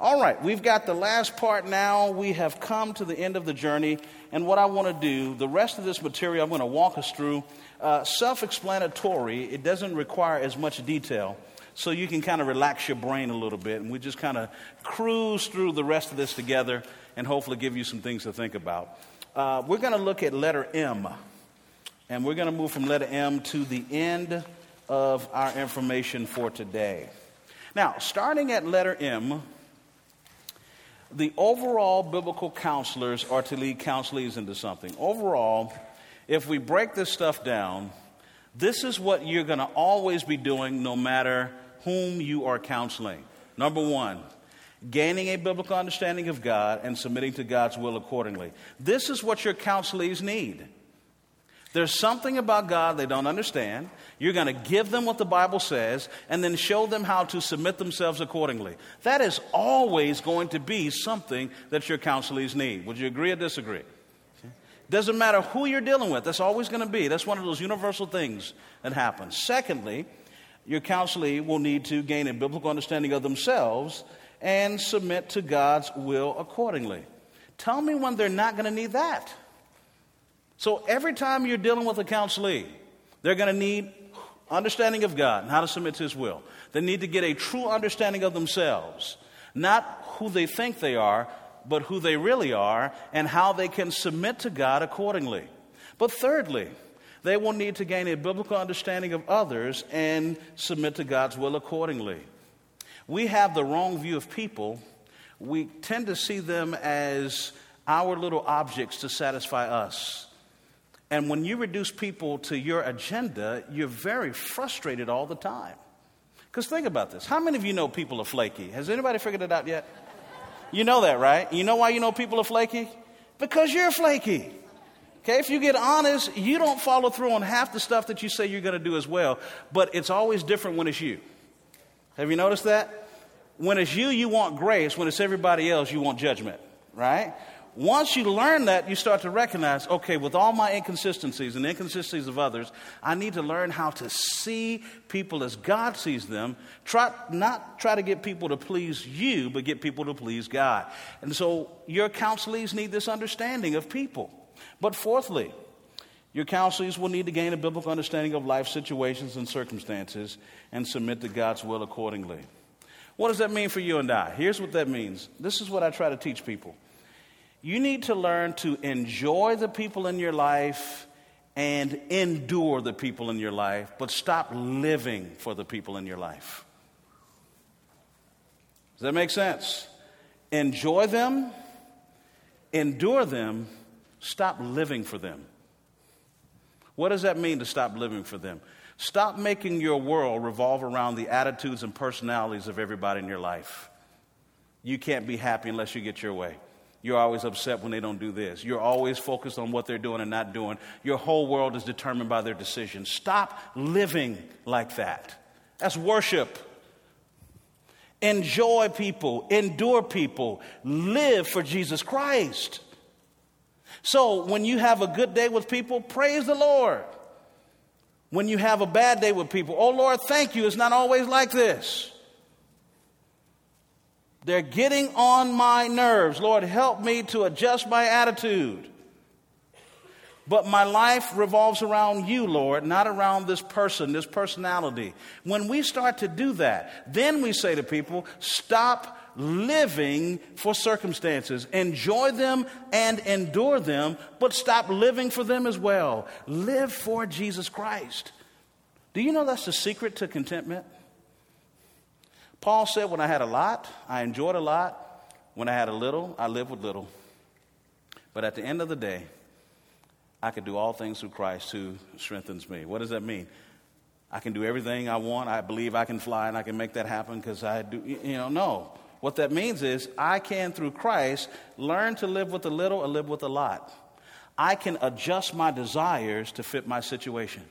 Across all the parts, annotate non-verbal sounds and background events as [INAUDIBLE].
All right, we've got the last part now. We have come to the end of the journey. And what I want to do, the rest of this material, I'm going to walk us through. Uh, Self explanatory, it doesn't require as much detail. So you can kind of relax your brain a little bit. And we just kind of cruise through the rest of this together and hopefully give you some things to think about. Uh, we're going to look at letter M. And we're going to move from letter M to the end of our information for today. Now, starting at letter M, the overall biblical counselors are to lead counselees into something. Overall, if we break this stuff down, this is what you're going to always be doing no matter whom you are counseling. Number one, gaining a biblical understanding of God and submitting to God's will accordingly. This is what your counselees need. There's something about God they don't understand. You're going to give them what the Bible says and then show them how to submit themselves accordingly. That is always going to be something that your counselees need. Would you agree or disagree? Doesn't matter who you're dealing with, that's always going to be. That's one of those universal things that happens. Secondly, your counselee will need to gain a biblical understanding of themselves and submit to God's will accordingly. Tell me when they're not going to need that. So every time you're dealing with a counselee, they're going to need understanding of God and how to submit to His will. They need to get a true understanding of themselves, not who they think they are, but who they really are and how they can submit to God accordingly. But thirdly, they will need to gain a biblical understanding of others and submit to God's will accordingly. We have the wrong view of people. We tend to see them as our little objects to satisfy us. And when you reduce people to your agenda, you're very frustrated all the time. Because think about this. How many of you know people are flaky? Has anybody figured it out yet? You know that, right? You know why you know people are flaky? Because you're flaky. Okay, if you get honest, you don't follow through on half the stuff that you say you're going to do as well, but it's always different when it's you. Have you noticed that? When it's you, you want grace. When it's everybody else, you want judgment, right? Once you learn that, you start to recognize okay, with all my inconsistencies and inconsistencies of others, I need to learn how to see people as God sees them. Try, not try to get people to please you, but get people to please God. And so your counselees need this understanding of people. But fourthly, your counselees will need to gain a biblical understanding of life situations and circumstances and submit to God's will accordingly. What does that mean for you and I? Here's what that means. This is what I try to teach people. You need to learn to enjoy the people in your life and endure the people in your life, but stop living for the people in your life. Does that make sense? Enjoy them, endure them, stop living for them. What does that mean to stop living for them? Stop making your world revolve around the attitudes and personalities of everybody in your life. You can't be happy unless you get your way. You're always upset when they don't do this. You're always focused on what they're doing and not doing. Your whole world is determined by their decisions. Stop living like that. That's worship. Enjoy people, endure people, live for Jesus Christ. So when you have a good day with people, praise the Lord. When you have a bad day with people, oh Lord, thank you. It's not always like this. They're getting on my nerves. Lord, help me to adjust my attitude. But my life revolves around you, Lord, not around this person, this personality. When we start to do that, then we say to people, stop living for circumstances. Enjoy them and endure them, but stop living for them as well. Live for Jesus Christ. Do you know that's the secret to contentment? Paul said, When I had a lot, I enjoyed a lot. When I had a little, I lived with little. But at the end of the day, I can do all things through Christ who strengthens me. What does that mean? I can do everything I want. I believe I can fly and I can make that happen because I do. You know, no. What that means is I can, through Christ, learn to live with a little or live with a lot. I can adjust my desires to fit my situation.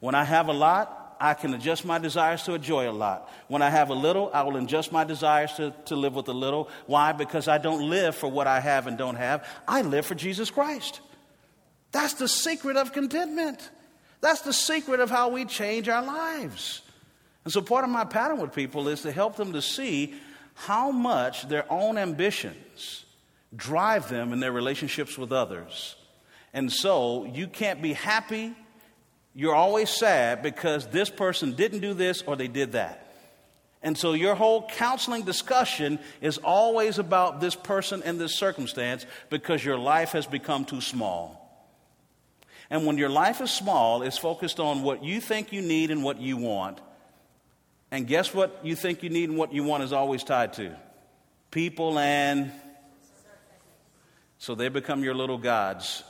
When I have a lot, I can adjust my desires to enjoy a lot. When I have a little, I will adjust my desires to, to live with a little. Why? Because I don't live for what I have and don't have. I live for Jesus Christ. That's the secret of contentment. That's the secret of how we change our lives. And so, part of my pattern with people is to help them to see how much their own ambitions drive them in their relationships with others. And so you can't be happy. You're always sad because this person didn't do this or they did that. And so your whole counseling discussion is always about this person and this circumstance because your life has become too small. And when your life is small, it's focused on what you think you need and what you want. And guess what you think you need and what you want is always tied to? People and. So they become your little gods.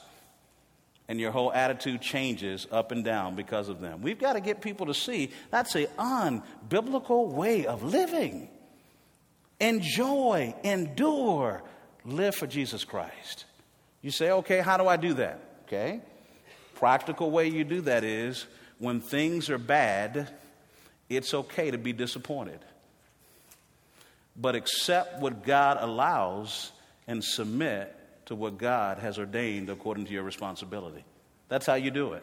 And your whole attitude changes up and down because of them. We've got to get people to see that's an unbiblical way of living. Enjoy, endure, live for Jesus Christ. You say, okay, how do I do that? Okay. Practical way you do that is when things are bad, it's okay to be disappointed. But accept what God allows and submit to what God has ordained according to your responsibility. That's how you do it.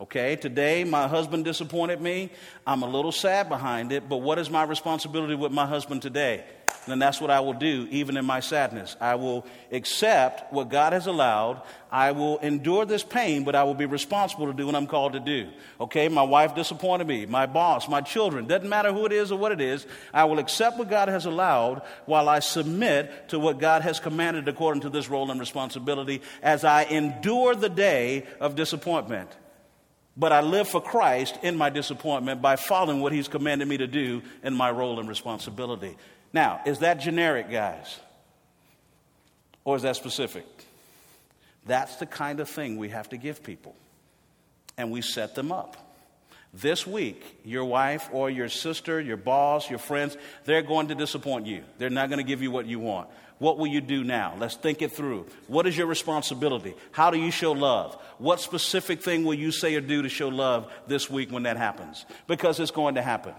Okay, today my husband disappointed me. I'm a little sad behind it, but what is my responsibility with my husband today? Then that's what I will do, even in my sadness. I will accept what God has allowed. I will endure this pain, but I will be responsible to do what I'm called to do. Okay, my wife disappointed me, my boss, my children, doesn't matter who it is or what it is. I will accept what God has allowed while I submit to what God has commanded according to this role and responsibility as I endure the day of disappointment. But I live for Christ in my disappointment by following what He's commanded me to do in my role and responsibility. Now, is that generic, guys? Or is that specific? That's the kind of thing we have to give people. And we set them up. This week, your wife or your sister, your boss, your friends, they're going to disappoint you. They're not going to give you what you want. What will you do now? Let's think it through. What is your responsibility? How do you show love? What specific thing will you say or do to show love this week when that happens? Because it's going to happen.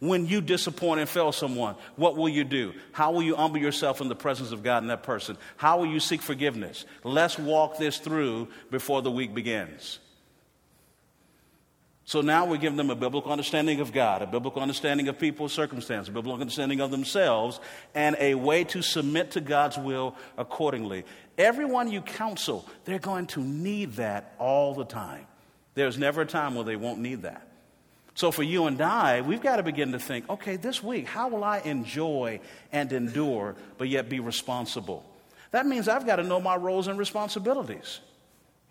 When you disappoint and fail someone, what will you do? How will you humble yourself in the presence of God and that person? How will you seek forgiveness? Let's walk this through before the week begins. So now we give them a biblical understanding of God, a biblical understanding of people's circumstances, a biblical understanding of themselves, and a way to submit to God's will accordingly. Everyone you counsel, they're going to need that all the time. There's never a time where they won't need that. So for you and I, we've got to begin to think okay, this week, how will I enjoy and endure, but yet be responsible? That means I've got to know my roles and responsibilities.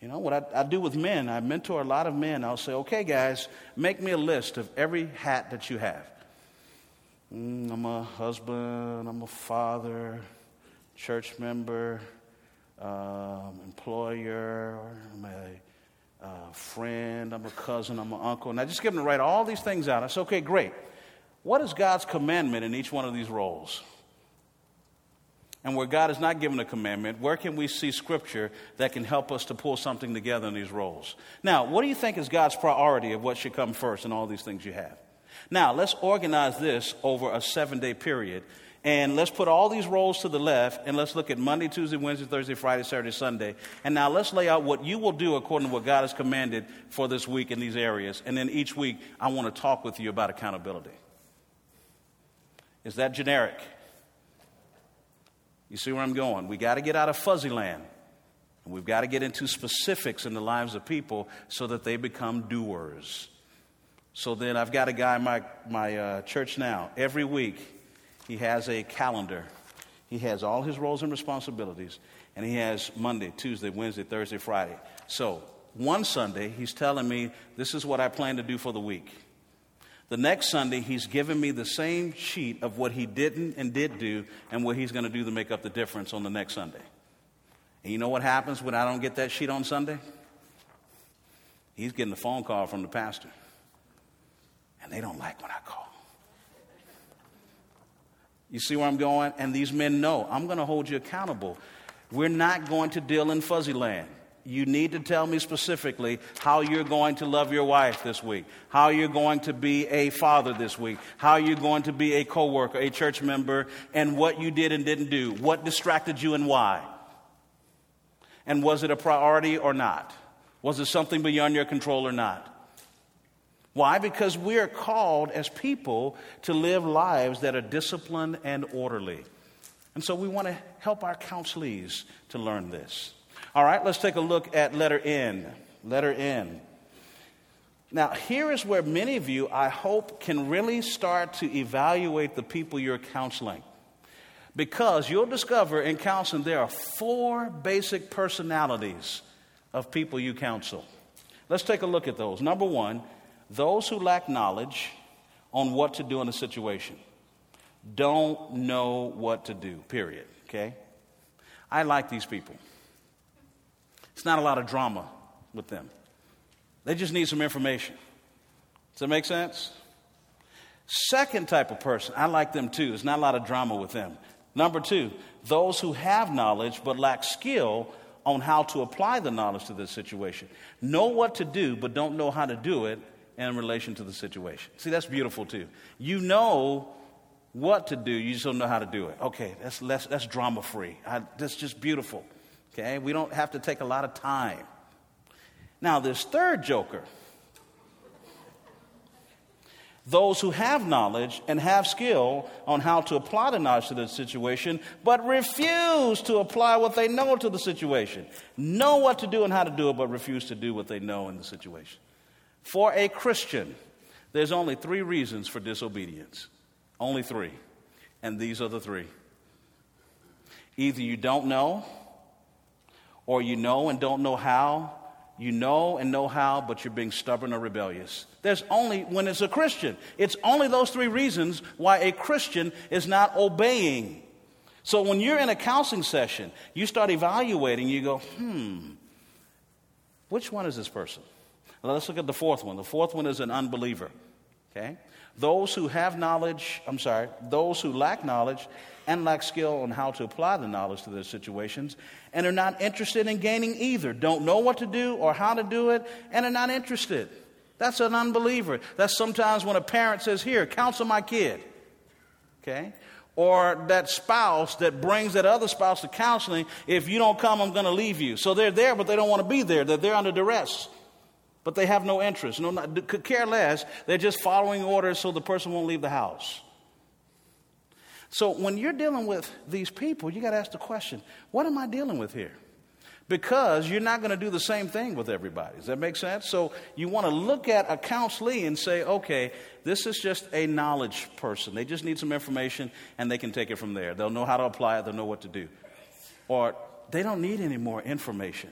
You know, what I, I, do with men, I mentor a lot of men. I'll say, okay, guys, make me a list of every hat that you have. Mm, I'm a husband, I'm a father, church member, um, employer, I'm a uh, friend, I'm a cousin, I'm an uncle. And I just give them to write all these things out. I said, okay, great. What is God's commandment in each one of these roles? And where God has not given a commandment, where can we see scripture that can help us to pull something together in these roles? Now, what do you think is God's priority of what should come first in all these things you have? Now, let's organize this over a seven day period and let's put all these roles to the left and let's look at Monday, Tuesday, Wednesday, Thursday, Friday, Saturday, Sunday. And now let's lay out what you will do according to what God has commanded for this week in these areas. And then each week, I want to talk with you about accountability. Is that generic? You see where I'm going? We got to get out of fuzzy land. And we've got to get into specifics in the lives of people so that they become doers. So then I've got a guy in my, my uh, church now. Every week, he has a calendar. He has all his roles and responsibilities, and he has Monday, Tuesday, Wednesday, Thursday, Friday. So, one Sunday, he's telling me, This is what I plan to do for the week. The next Sunday, he's giving me the same sheet of what he didn't and did do and what he's going to do to make up the difference on the next Sunday. And you know what happens when I don't get that sheet on Sunday? He's getting a phone call from the pastor. And they don't like when I call. You see where I'm going? And these men know I'm going to hold you accountable. We're not going to deal in fuzzy land. You need to tell me specifically how you're going to love your wife this week, how you're going to be a father this week, how you're going to be a coworker, a church member, and what you did and didn't do, what distracted you and why. And was it a priority or not? Was it something beyond your control or not? Why? Because we are called as people to live lives that are disciplined and orderly. And so we want to help our counselees to learn this. All right, let's take a look at letter N. Letter N. Now, here is where many of you, I hope, can really start to evaluate the people you're counseling. Because you'll discover in counseling there are four basic personalities of people you counsel. Let's take a look at those. Number one, those who lack knowledge on what to do in a situation don't know what to do, period. Okay? I like these people. It's not a lot of drama with them. They just need some information. Does that make sense? Second type of person, I like them too. There's not a lot of drama with them. Number two, those who have knowledge but lack skill on how to apply the knowledge to this situation. Know what to do, but don't know how to do it in relation to the situation. See, that's beautiful too. You know what to do, you just don't know how to do it. Okay, that's, that's, that's drama free. That's just beautiful. Okay, we don't have to take a lot of time. Now, this third joker, those who have knowledge and have skill on how to apply the knowledge to the situation, but refuse to apply what they know to the situation. Know what to do and how to do it, but refuse to do what they know in the situation. For a Christian, there's only three reasons for disobedience. Only three. And these are the three. Either you don't know, or you know and don't know how, you know and know how, but you're being stubborn or rebellious. There's only, when it's a Christian, it's only those three reasons why a Christian is not obeying. So when you're in a counseling session, you start evaluating, you go, hmm, which one is this person? Let's look at the fourth one. The fourth one is an unbeliever. Okay? Those who have knowledge, I'm sorry, those who lack knowledge and lack skill on how to apply the knowledge to their situations and are not interested in gaining either. Don't know what to do or how to do it and are not interested. That's an unbeliever. That's sometimes when a parent says, Here, counsel my kid. Okay? Or that spouse that brings that other spouse to counseling, if you don't come, I'm going to leave you. So they're there, but they don't want to be there. They're there under duress. But they have no interest, no, could care less. They're just following orders so the person won't leave the house. So when you're dealing with these people, you got to ask the question what am I dealing with here? Because you're not going to do the same thing with everybody. Does that make sense? So you want to look at a counselee and say, okay, this is just a knowledge person. They just need some information and they can take it from there. They'll know how to apply it, they'll know what to do. Or they don't need any more information,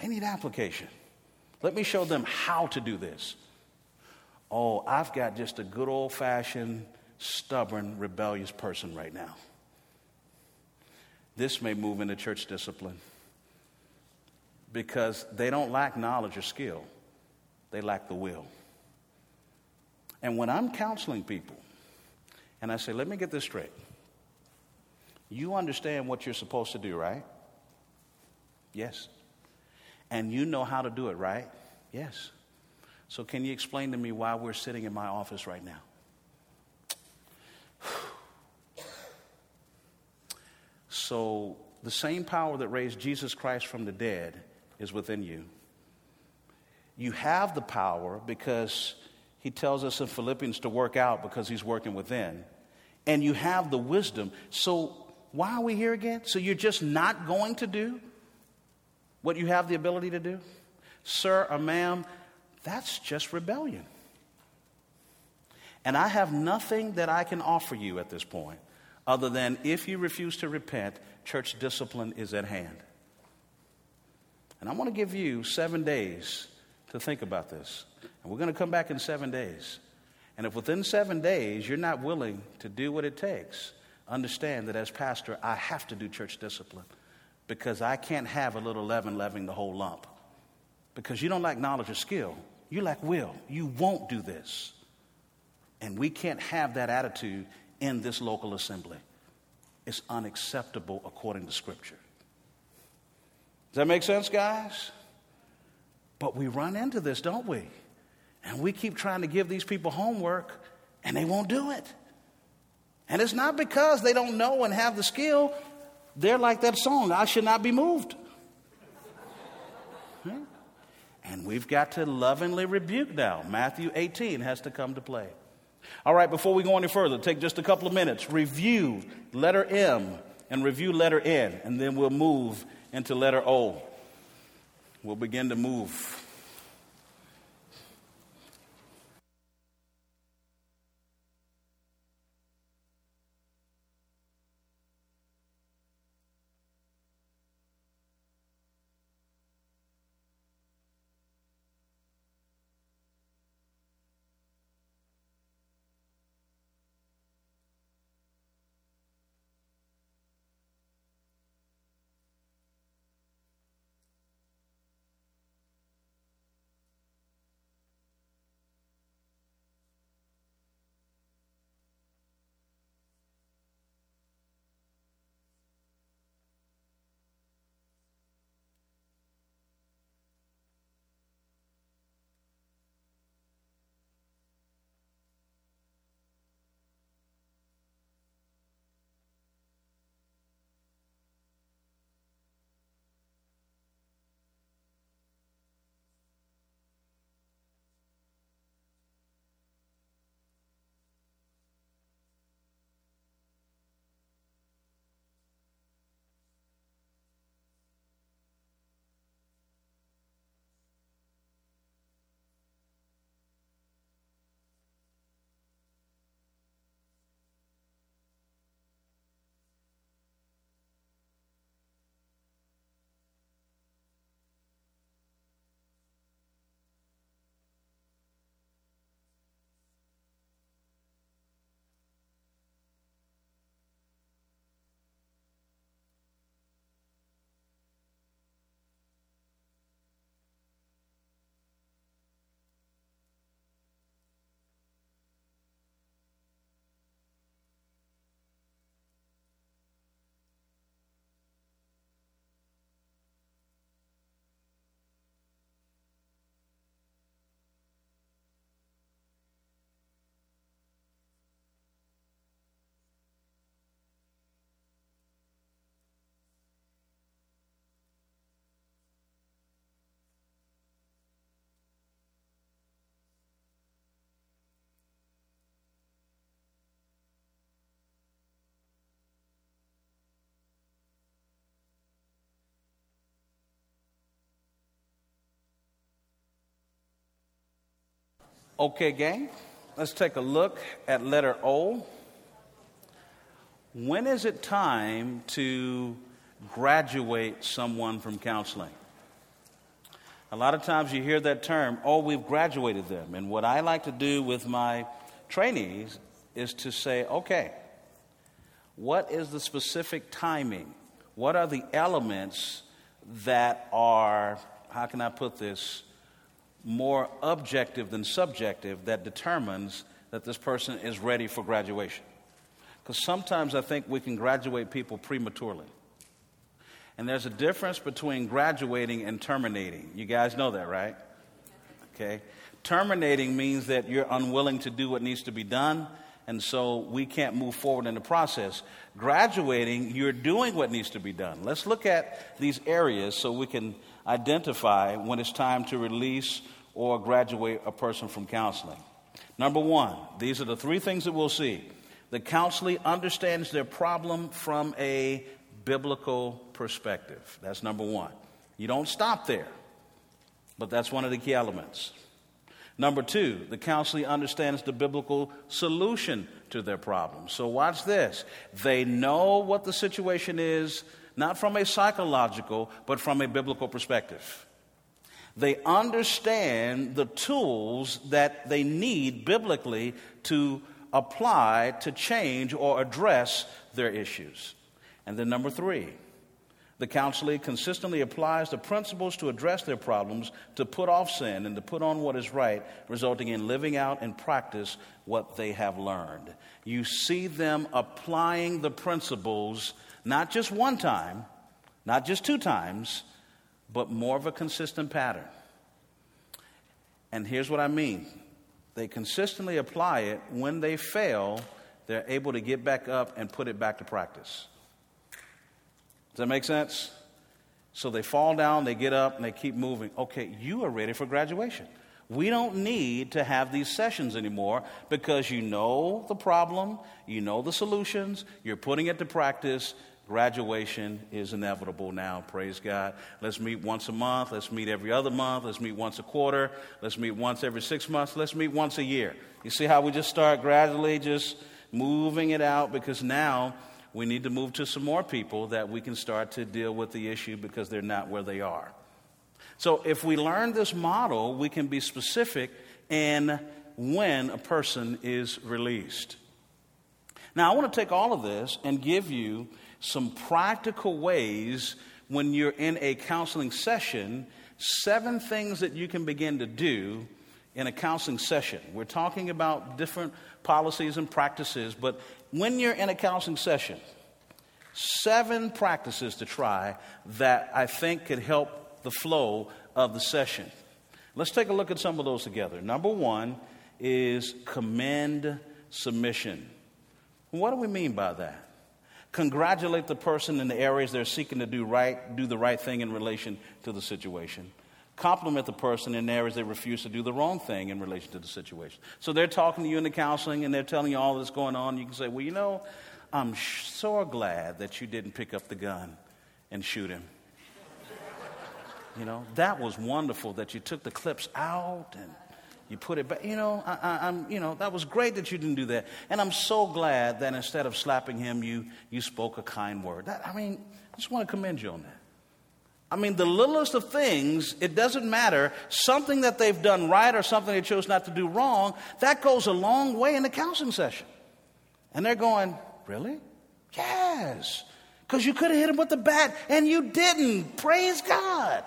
they need application. Let me show them how to do this. Oh, I've got just a good old fashioned stubborn, rebellious person right now. This may move into church discipline because they don't lack knowledge or skill, they lack the will. And when I'm counseling people and I say, let me get this straight, you understand what you're supposed to do, right? Yes. And you know how to do it, right? Yes. So, can you explain to me why we're sitting in my office right now? [SIGHS] So, the same power that raised Jesus Christ from the dead is within you. You have the power because he tells us in Philippians to work out because he's working within. And you have the wisdom. So, why are we here again? So, you're just not going to do what you have the ability to do? Sir or ma'am, that's just rebellion. And I have nothing that I can offer you at this point other than if you refuse to repent, church discipline is at hand. And I want to give you seven days to think about this. And we're going to come back in seven days. And if within seven days you're not willing to do what it takes, understand that as pastor, I have to do church discipline because I can't have a little leaven leavening the whole lump. Because you don't lack knowledge or skill, you lack will. You won't do this. And we can't have that attitude in this local assembly. It's unacceptable according to Scripture. Does that make sense, guys? But we run into this, don't we? And we keep trying to give these people homework, and they won't do it. And it's not because they don't know and have the skill. They're like that song, I should not be moved. And we've got to lovingly rebuke now. Matthew 18 has to come to play. All right, before we go any further, take just a couple of minutes. Review letter M and review letter N, and then we'll move into letter O. We'll begin to move. Okay, gang, let's take a look at letter O. When is it time to graduate someone from counseling? A lot of times you hear that term, oh, we've graduated them. And what I like to do with my trainees is to say, okay, what is the specific timing? What are the elements that are, how can I put this, more objective than subjective that determines that this person is ready for graduation. Because sometimes I think we can graduate people prematurely. And there's a difference between graduating and terminating. You guys know that, right? Okay. Terminating means that you're unwilling to do what needs to be done, and so we can't move forward in the process. Graduating, you're doing what needs to be done. Let's look at these areas so we can identify when it's time to release or graduate a person from counseling. Number one, these are the three things that we'll see. The counselee understands their problem from a biblical perspective. That's number one. You don't stop there, but that's one of the key elements. Number two, the counselee understands the biblical solution to their problem. So, watch this. They know what the situation is, not from a psychological, but from a biblical perspective. They understand the tools that they need biblically to apply to change or address their issues. And then, number three, the counselee consistently applies the principles to address their problems, to put off sin, and to put on what is right, resulting in living out in practice what they have learned. You see them applying the principles not just one time, not just two times, but more of a consistent pattern. And here's what I mean they consistently apply it. When they fail, they're able to get back up and put it back to practice. Does that make sense? So they fall down, they get up, and they keep moving. Okay, you are ready for graduation. We don't need to have these sessions anymore because you know the problem, you know the solutions, you're putting it to practice. Graduation is inevitable now, praise God. Let's meet once a month, let's meet every other month, let's meet once a quarter, let's meet once every six months, let's meet once a year. You see how we just start gradually just moving it out because now we need to move to some more people that we can start to deal with the issue because they're not where they are. So if we learn this model, we can be specific in when a person is released. Now, I want to take all of this and give you some practical ways when you're in a counseling session, seven things that you can begin to do in a counseling session. We're talking about different policies and practices, but when you're in a counseling session, seven practices to try that I think could help the flow of the session. Let's take a look at some of those together. Number one is commend submission. What do we mean by that? Congratulate the person in the areas they're seeking to do right, do the right thing in relation to the situation. Compliment the person in areas they refuse to do the wrong thing in relation to the situation. So they're talking to you in the counseling and they're telling you all that's going on. You can say, Well, you know, I'm so glad that you didn't pick up the gun and shoot him. You know, that was wonderful that you took the clips out and you put it back. You know, I, am you know, that was great that you didn't do that. And I'm so glad that instead of slapping him, you, you spoke a kind word. That, I mean, I just want to commend you on that. I mean, the littlest of things, it doesn't matter. Something that they've done right or something they chose not to do wrong, that goes a long way in the counseling session. And they're going, Really? Yes. Because you could have hit him with the bat and you didn't. Praise God.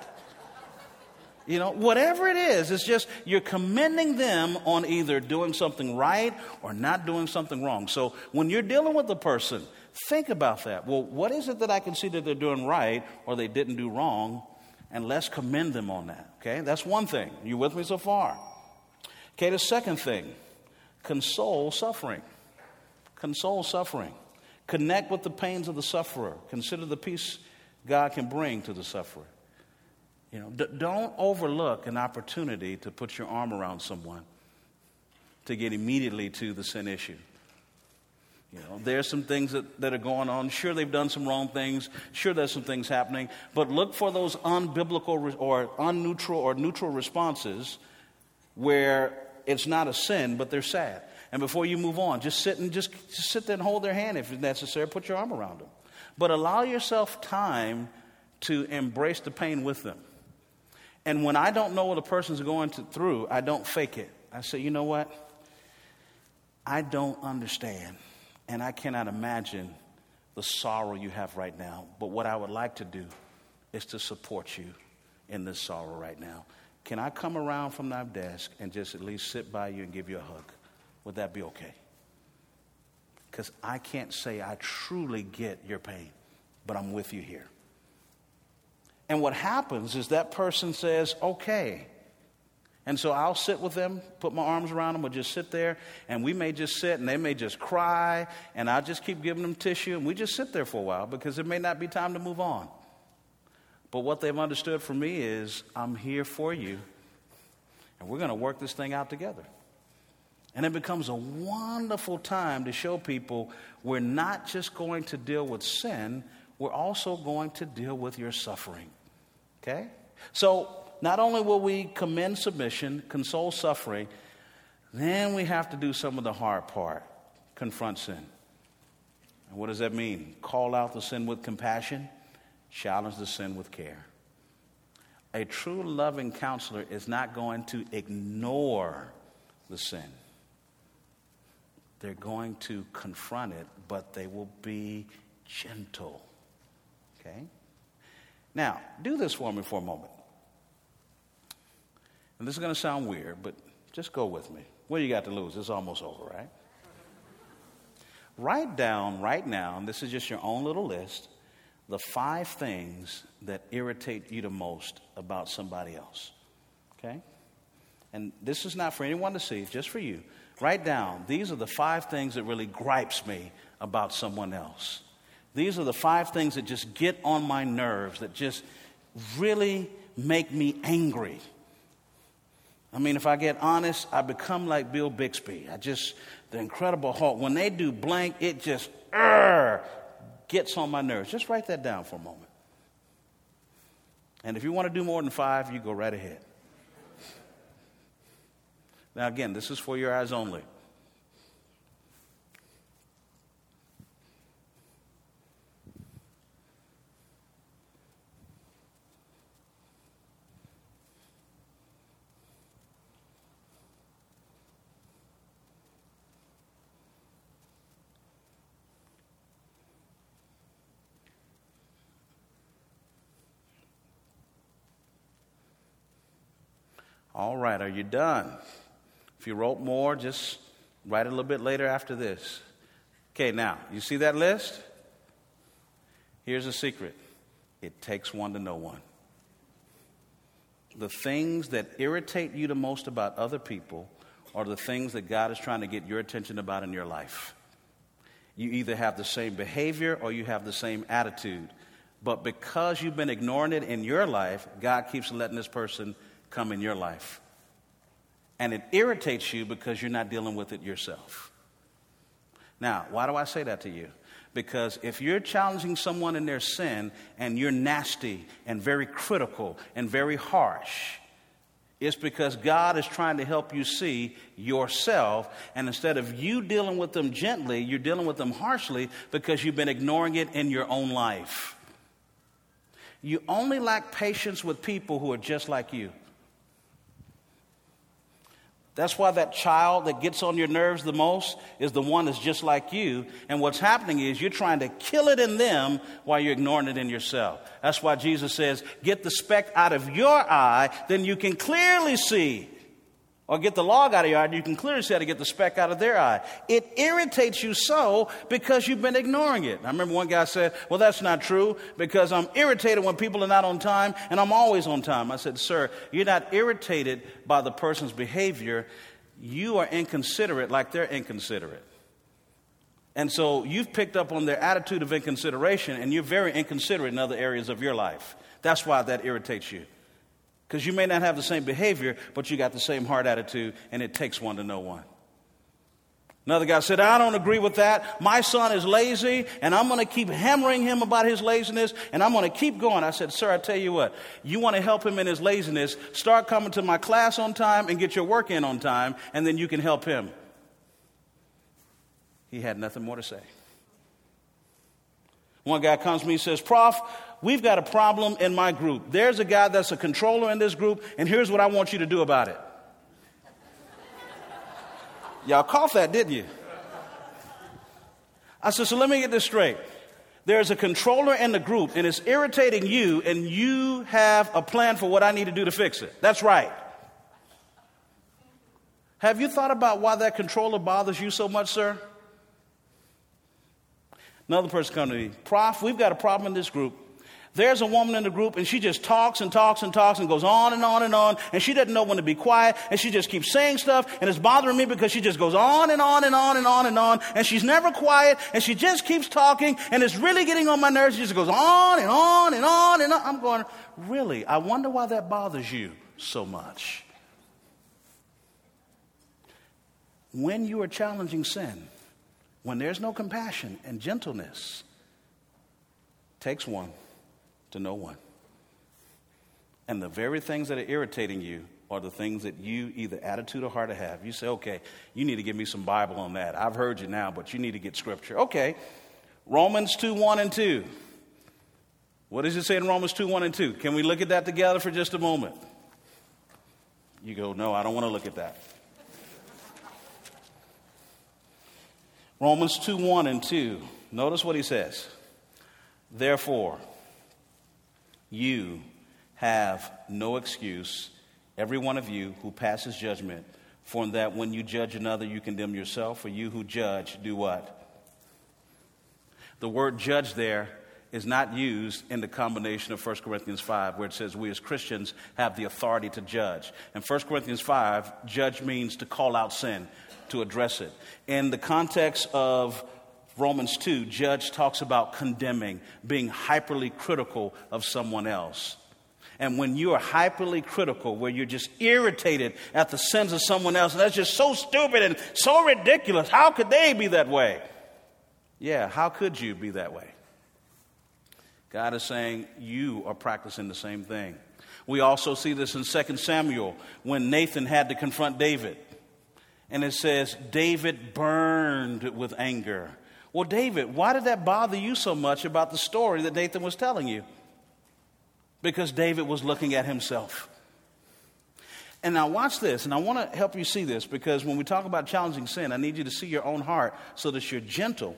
You know, whatever it is, it's just you're commending them on either doing something right or not doing something wrong. So when you're dealing with a person, think about that. Well, what is it that I can see that they're doing right or they didn't do wrong? And let's commend them on that. Okay, that's one thing. You with me so far? Okay, the second thing console suffering. Console suffering. Connect with the pains of the sufferer. Consider the peace God can bring to the sufferer. You know, d- don't overlook an opportunity to put your arm around someone to get immediately to the sin issue. You know, there's some things that, that are going on. Sure, they've done some wrong things. Sure, there's some things happening. But look for those unbiblical re- or unneutral or neutral responses where it's not a sin, but they're sad. And before you move on, just sit and just, just sit there and hold their hand if necessary. Put your arm around them. But allow yourself time to embrace the pain with them. And when I don't know what a person's going to, through, I don't fake it. I say, you know what? I don't understand, and I cannot imagine the sorrow you have right now. But what I would like to do is to support you in this sorrow right now. Can I come around from my desk and just at least sit by you and give you a hug? Would that be okay? Because I can't say I truly get your pain, but I'm with you here. And what happens is that person says, okay. And so I'll sit with them, put my arms around them, or just sit there, and we may just sit and they may just cry, and I'll just keep giving them tissue, and we just sit there for a while because it may not be time to move on. But what they've understood from me is, I'm here for you, and we're going to work this thing out together. And it becomes a wonderful time to show people we're not just going to deal with sin, we're also going to deal with your suffering. Okay? So, not only will we commend submission, console suffering, then we have to do some of the hard part confront sin. And what does that mean? Call out the sin with compassion, challenge the sin with care. A true loving counselor is not going to ignore the sin. They're going to confront it, but they will be gentle. Okay? Now, do this for me for a moment. And this is going to sound weird, but just go with me. What do you got to lose? It's almost over, right? Write down right now, and this is just your own little list, the five things that irritate you the most about somebody else. Okay? And this is not for anyone to see, just for you. Write down, these are the five things that really gripes me about someone else. These are the five things that just get on my nerves, that just really make me angry. I mean, if I get honest, I become like Bill Bixby. I just, the Incredible Hulk, when they do blank, it just uh, gets on my nerves. Just write that down for a moment. And if you want to do more than five, you go right ahead. Now, again, this is for your eyes only. All right, are you done? If you wrote more, just write a little bit later after this. Okay, now, you see that list? Here's a secret it takes one to know one. The things that irritate you the most about other people are the things that God is trying to get your attention about in your life. You either have the same behavior or you have the same attitude. But because you've been ignoring it in your life, God keeps letting this person come in your life. And it irritates you because you're not dealing with it yourself. Now, why do I say that to you? Because if you're challenging someone in their sin and you're nasty and very critical and very harsh, it's because God is trying to help you see yourself. And instead of you dealing with them gently, you're dealing with them harshly because you've been ignoring it in your own life. You only lack patience with people who are just like you. That's why that child that gets on your nerves the most is the one that's just like you. And what's happening is you're trying to kill it in them while you're ignoring it in yourself. That's why Jesus says, get the speck out of your eye, then you can clearly see or get the log out of your eye, you can clearly see how to get the speck out of their eye. It irritates you so because you've been ignoring it. I remember one guy said, Well, that's not true because I'm irritated when people are not on time and I'm always on time. I said, Sir, you're not irritated by the person's behavior. You are inconsiderate like they're inconsiderate. And so you've picked up on their attitude of inconsideration and you're very inconsiderate in other areas of your life. That's why that irritates you. Because you may not have the same behavior, but you got the same heart attitude, and it takes one to know one. Another guy said, I don't agree with that. My son is lazy, and I'm going to keep hammering him about his laziness, and I'm going to keep going. I said, Sir, I tell you what, you want to help him in his laziness, start coming to my class on time and get your work in on time, and then you can help him. He had nothing more to say. One guy comes to me and says, Prof, we've got a problem in my group. There's a guy that's a controller in this group, and here's what I want you to do about it. Y'all caught that, didn't you? I said, so let me get this straight. There's a controller in the group, and it's irritating you, and you have a plan for what I need to do to fix it. That's right. Have you thought about why that controller bothers you so much, sir? Another person come to me, Prof, we've got a problem in this group. There's a woman in the group and she just talks and talks and talks and goes on and on and on and she doesn't know when to be quiet and she just keeps saying stuff and it's bothering me because she just goes on and on and on and on and on and she's never quiet and she just keeps talking and it's really getting on my nerves. She just goes on and on and on and on. I'm going, really? I wonder why that bothers you so much. When you are challenging sin, when there's no compassion and gentleness, takes one to know one. And the very things that are irritating you are the things that you either attitude or heart have. You say, okay, you need to give me some Bible on that. I've heard you now, but you need to get scripture. Okay, Romans 2 1 and 2. What does it say in Romans 2 1 and 2? Can we look at that together for just a moment? You go, no, I don't want to look at that. Romans 2 1 and 2. Notice what he says. Therefore, you have no excuse, every one of you who passes judgment, for that when you judge another, you condemn yourself. For you who judge, do what? The word judge there is not used in the combination of 1 Corinthians 5, where it says we as Christians have the authority to judge. In 1 Corinthians 5, judge means to call out sin, to address it. In the context of Romans 2, judge talks about condemning, being hyperly critical of someone else. And when you are hyperly critical, where you're just irritated at the sins of someone else, and that's just so stupid and so ridiculous, how could they be that way? Yeah, how could you be that way? God is saying you are practicing the same thing. We also see this in 2 Samuel when Nathan had to confront David. And it says, David burned with anger. Well, David, why did that bother you so much about the story that Nathan was telling you? Because David was looking at himself. And now, watch this, and I want to help you see this because when we talk about challenging sin, I need you to see your own heart so that you're gentle.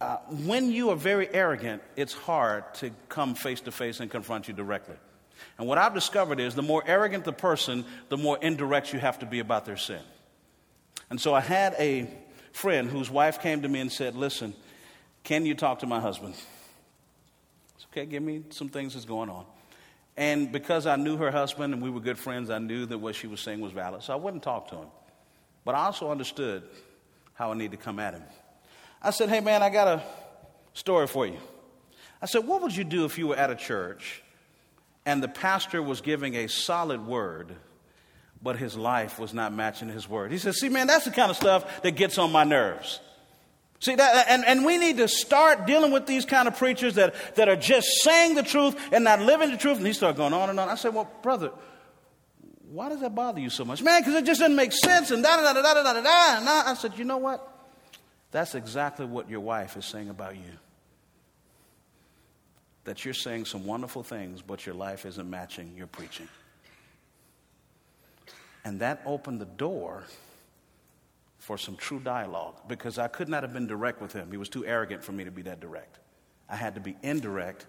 Uh, when you are very arrogant, it's hard to come face to face and confront you directly. And what I've discovered is the more arrogant the person, the more indirect you have to be about their sin. And so I had a friend whose wife came to me and said, Listen, can you talk to my husband? It's okay, give me some things that's going on. And because I knew her husband and we were good friends, I knew that what she was saying was valid. So I wouldn't talk to him. But I also understood how I need to come at him. I said, Hey, man, I got a story for you. I said, What would you do if you were at a church and the pastor was giving a solid word, but his life was not matching his word. He says, See, man, that's the kind of stuff that gets on my nerves. See, that, and, and we need to start dealing with these kind of preachers that, that are just saying the truth and not living the truth. And he started going on and on. I said, Well, brother, why does that bother you so much? Man, because it just doesn't make sense and da da da da da da da. da. And I said, You know what? That's exactly what your wife is saying about you. That you're saying some wonderful things, but your life isn't matching your preaching. And that opened the door for some true dialogue because I could not have been direct with him. He was too arrogant for me to be that direct. I had to be indirect,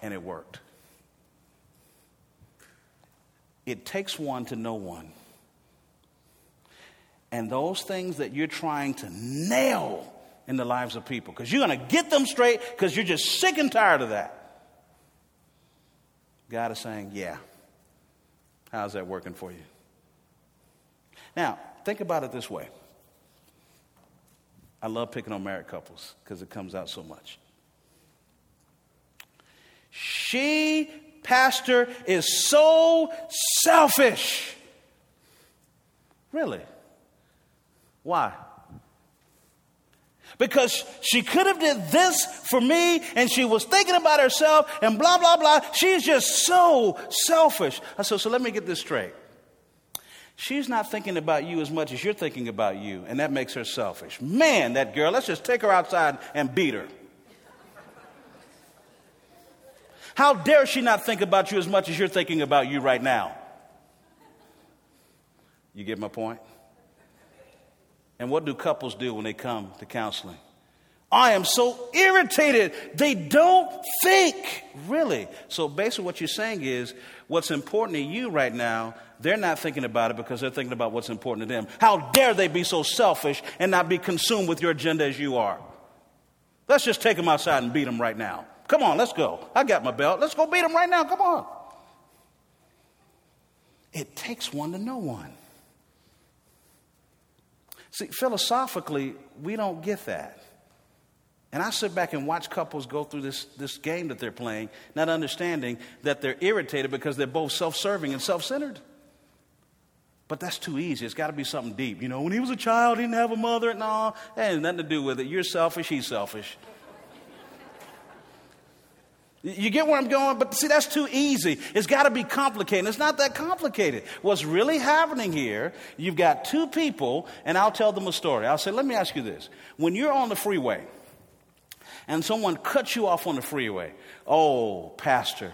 and it worked. It takes one to know one. And those things that you're trying to nail in the lives of people, because you're going to get them straight because you're just sick and tired of that. God is saying, Yeah. How's that working for you? Now, think about it this way I love picking on married couples because it comes out so much. She, pastor, is so selfish. Really? Why? Because she could have did this for me and she was thinking about herself and blah blah blah. She's just so selfish. I said, so let me get this straight. She's not thinking about you as much as you're thinking about you, and that makes her selfish. Man, that girl, let's just take her outside and beat her. How dare she not think about you as much as you're thinking about you right now? You get my point? And what do couples do when they come to counseling? I am so irritated. They don't think. Really. So basically, what you're saying is what's important to you right now, they're not thinking about it because they're thinking about what's important to them. How dare they be so selfish and not be consumed with your agenda as you are? Let's just take them outside and beat them right now. Come on, let's go. I got my belt. Let's go beat them right now. Come on. It takes one to know one. See, philosophically, we don't get that. And I sit back and watch couples go through this, this game that they're playing, not understanding that they're irritated because they're both self serving and self centered. But that's too easy. It's got to be something deep. You know, when he was a child, he didn't have a mother. No, that has nothing to do with it. You're selfish, he's selfish. You get where I'm going? But see, that's too easy. It's got to be complicated. It's not that complicated. What's really happening here, you've got two people, and I'll tell them a story. I'll say, let me ask you this. When you're on the freeway and someone cuts you off on the freeway, oh, Pastor,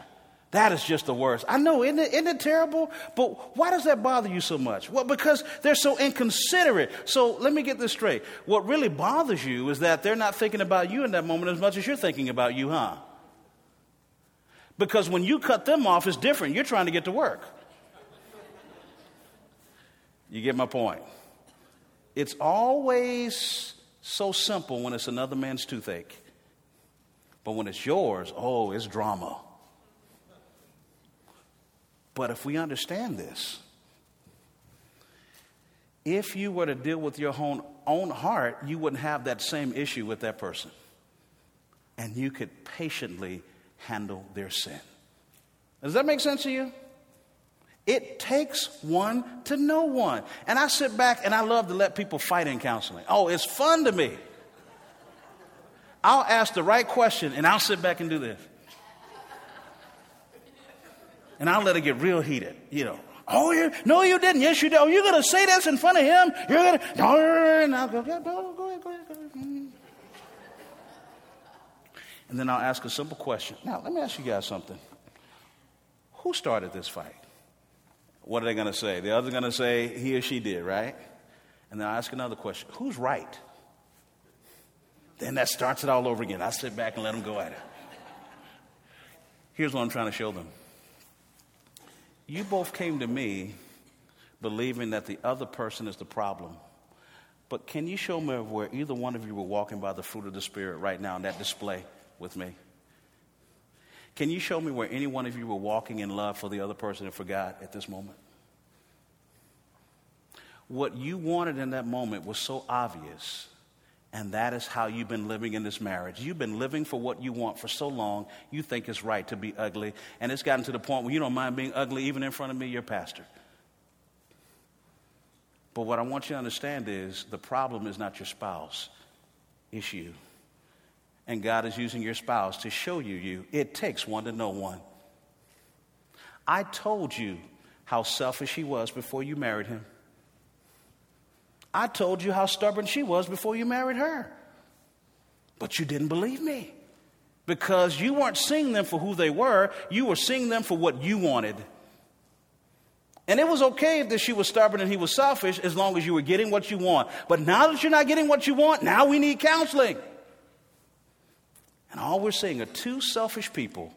that is just the worst. I know, isn't it, isn't it terrible? But why does that bother you so much? Well, because they're so inconsiderate. So let me get this straight. What really bothers you is that they're not thinking about you in that moment as much as you're thinking about you, huh? Because when you cut them off, it's different. You're trying to get to work. You get my point? It's always so simple when it's another man's toothache. But when it's yours, oh, it's drama. But if we understand this, if you were to deal with your own, own heart, you wouldn't have that same issue with that person. And you could patiently handle their sin. Does that make sense to you? It takes one to know one. And I sit back and I love to let people fight in counseling. Oh, it's fun to me. I'll ask the right question and I'll sit back and do this. And I'll let it get real heated, you know. Oh, you, no, you didn't. Yes, you did. Oh, you're going to say this in front of him? You're going to, no, and I'll go, go, ahead, go ahead, go ahead. Mm. And then I'll ask a simple question. Now, let me ask you guys something. Who started this fight? What are they going to say? The other's going to say he or she did, right? And then I ask another question Who's right? Then that starts it all over again. I sit back and let them go at it. Here's what I'm trying to show them. You both came to me believing that the other person is the problem. But can you show me where either one of you were walking by the fruit of the Spirit right now in that display with me? Can you show me where any one of you were walking in love for the other person and forgot at this moment? What you wanted in that moment was so obvious, and that is how you've been living in this marriage. You've been living for what you want for so long, you think it's right to be ugly, and it's gotten to the point where you don't mind being ugly even in front of me, your pastor. But what I want you to understand is the problem is not your spouse, it's you and God is using your spouse to show you you. It takes one to know one. I told you how selfish he was before you married him. I told you how stubborn she was before you married her. But you didn't believe me because you weren't seeing them for who they were, you were seeing them for what you wanted. And it was okay that she was stubborn and he was selfish as long as you were getting what you want. But now that you're not getting what you want, now we need counseling. And all we're seeing are two selfish people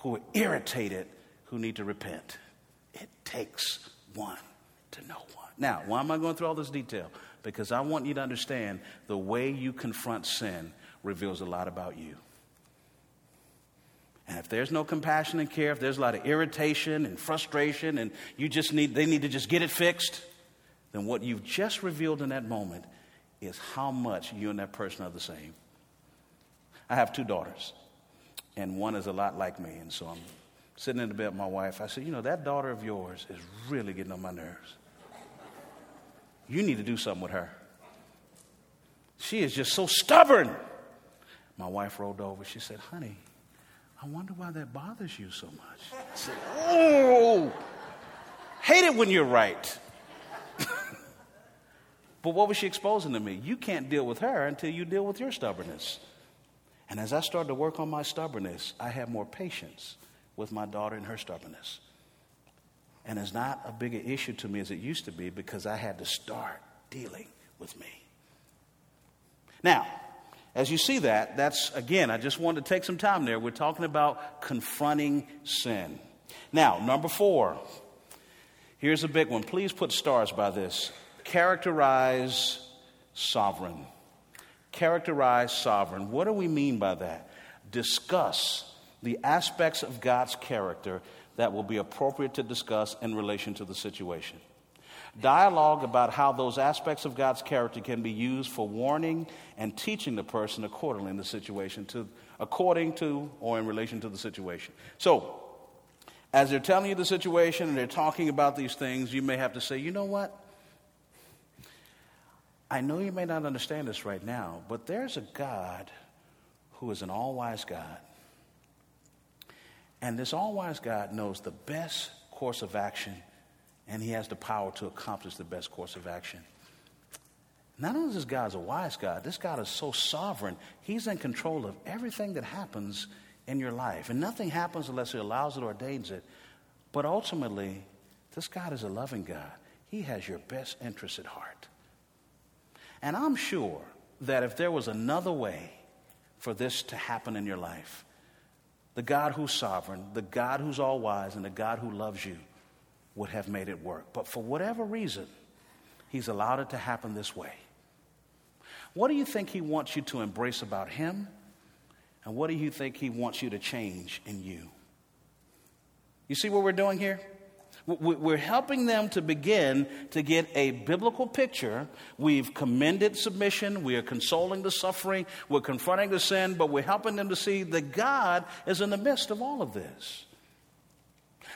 who are irritated who need to repent. It takes one to know. Now, why am I going through all this detail? Because I want you to understand the way you confront sin reveals a lot about you. And if there's no compassion and care, if there's a lot of irritation and frustration, and you just need, they need to just get it fixed, then what you've just revealed in that moment is how much you and that person are the same. I have two daughters, and one is a lot like me. And so I'm sitting in the bed with my wife. I said, You know, that daughter of yours is really getting on my nerves. You need to do something with her. She is just so stubborn. My wife rolled over. She said, Honey, I wonder why that bothers you so much. I said, Oh, hate it when you're right. [LAUGHS] but what was she exposing to me? You can't deal with her until you deal with your stubbornness. And as I started to work on my stubbornness, I had more patience with my daughter and her stubbornness. And it's not a bigger issue to me as it used to be because I had to start dealing with me. Now, as you see that, that's again, I just wanted to take some time there. We're talking about confronting sin. Now, number four, here's a big one. Please put stars by this. Characterize sovereign characterize sovereign. What do we mean by that? Discuss the aspects of God's character that will be appropriate to discuss in relation to the situation. Dialogue about how those aspects of God's character can be used for warning and teaching the person accordingly in the situation, to, according to or in relation to the situation. So, as they're telling you the situation and they're talking about these things, you may have to say, you know what? I know you may not understand this right now, but there's a God who is an all wise God. And this all wise God knows the best course of action, and he has the power to accomplish the best course of action. Not only is this God a wise God, this God is so sovereign, he's in control of everything that happens in your life. And nothing happens unless he allows it or ordains it. But ultimately, this God is a loving God. He has your best interest at heart. And I'm sure that if there was another way for this to happen in your life, the God who's sovereign, the God who's all wise, and the God who loves you would have made it work. But for whatever reason, He's allowed it to happen this way. What do you think He wants you to embrace about Him? And what do you think He wants you to change in you? You see what we're doing here? We're helping them to begin to get a biblical picture. We've commended submission. We are consoling the suffering. We're confronting the sin, but we're helping them to see that God is in the midst of all of this.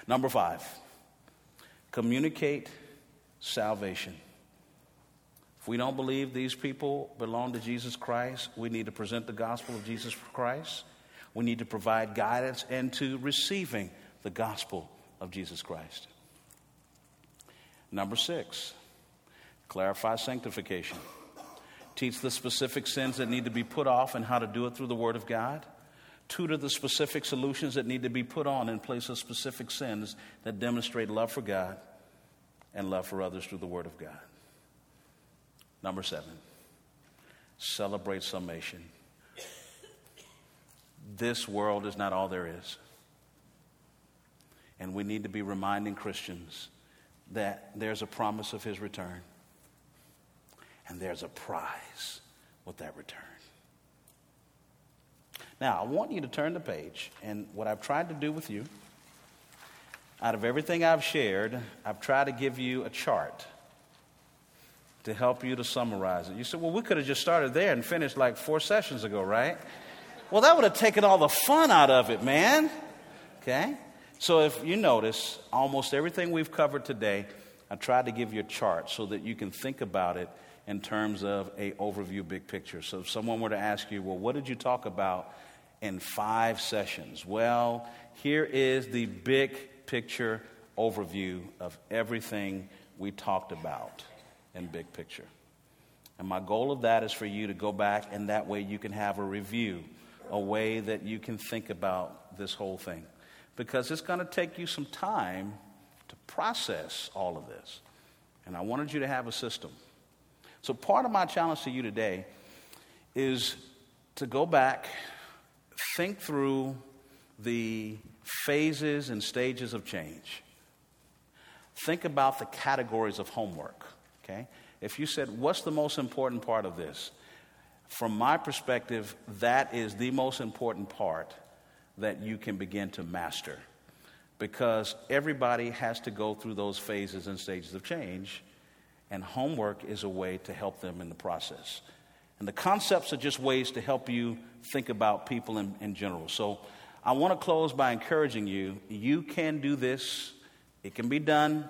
Number five, communicate salvation. If we don't believe these people belong to Jesus Christ, we need to present the gospel of Jesus Christ. We need to provide guidance into receiving the gospel of Jesus Christ. Number six, clarify sanctification. Teach the specific sins that need to be put off and how to do it through the Word of God. Tutor the specific solutions that need to be put on in place of specific sins that demonstrate love for God and love for others through the Word of God. Number seven, celebrate summation. This world is not all there is. And we need to be reminding Christians that there's a promise of his return and there's a prize with that return. Now, I want you to turn the page, and what I've tried to do with you, out of everything I've shared, I've tried to give you a chart to help you to summarize it. You said, well, we could have just started there and finished like four sessions ago, right? Well, that would have taken all the fun out of it, man. Okay? So if you notice, almost everything we've covered today, I tried to give you a chart so that you can think about it in terms of a overview big picture. So if someone were to ask you, well, what did you talk about in five sessions? Well, here is the big picture overview of everything we talked about in big picture. And my goal of that is for you to go back and that way you can have a review, a way that you can think about this whole thing because it's going to take you some time to process all of this. And I wanted you to have a system. So, part of my challenge to you today is to go back, think through the phases and stages of change. Think about the categories of homework, okay? If you said, What's the most important part of this? From my perspective, that is the most important part that you can begin to master. Because everybody has to go through those phases and stages of change, and homework is a way to help them in the process. And the concepts are just ways to help you think about people in, in general. So I want to close by encouraging you you can do this, it can be done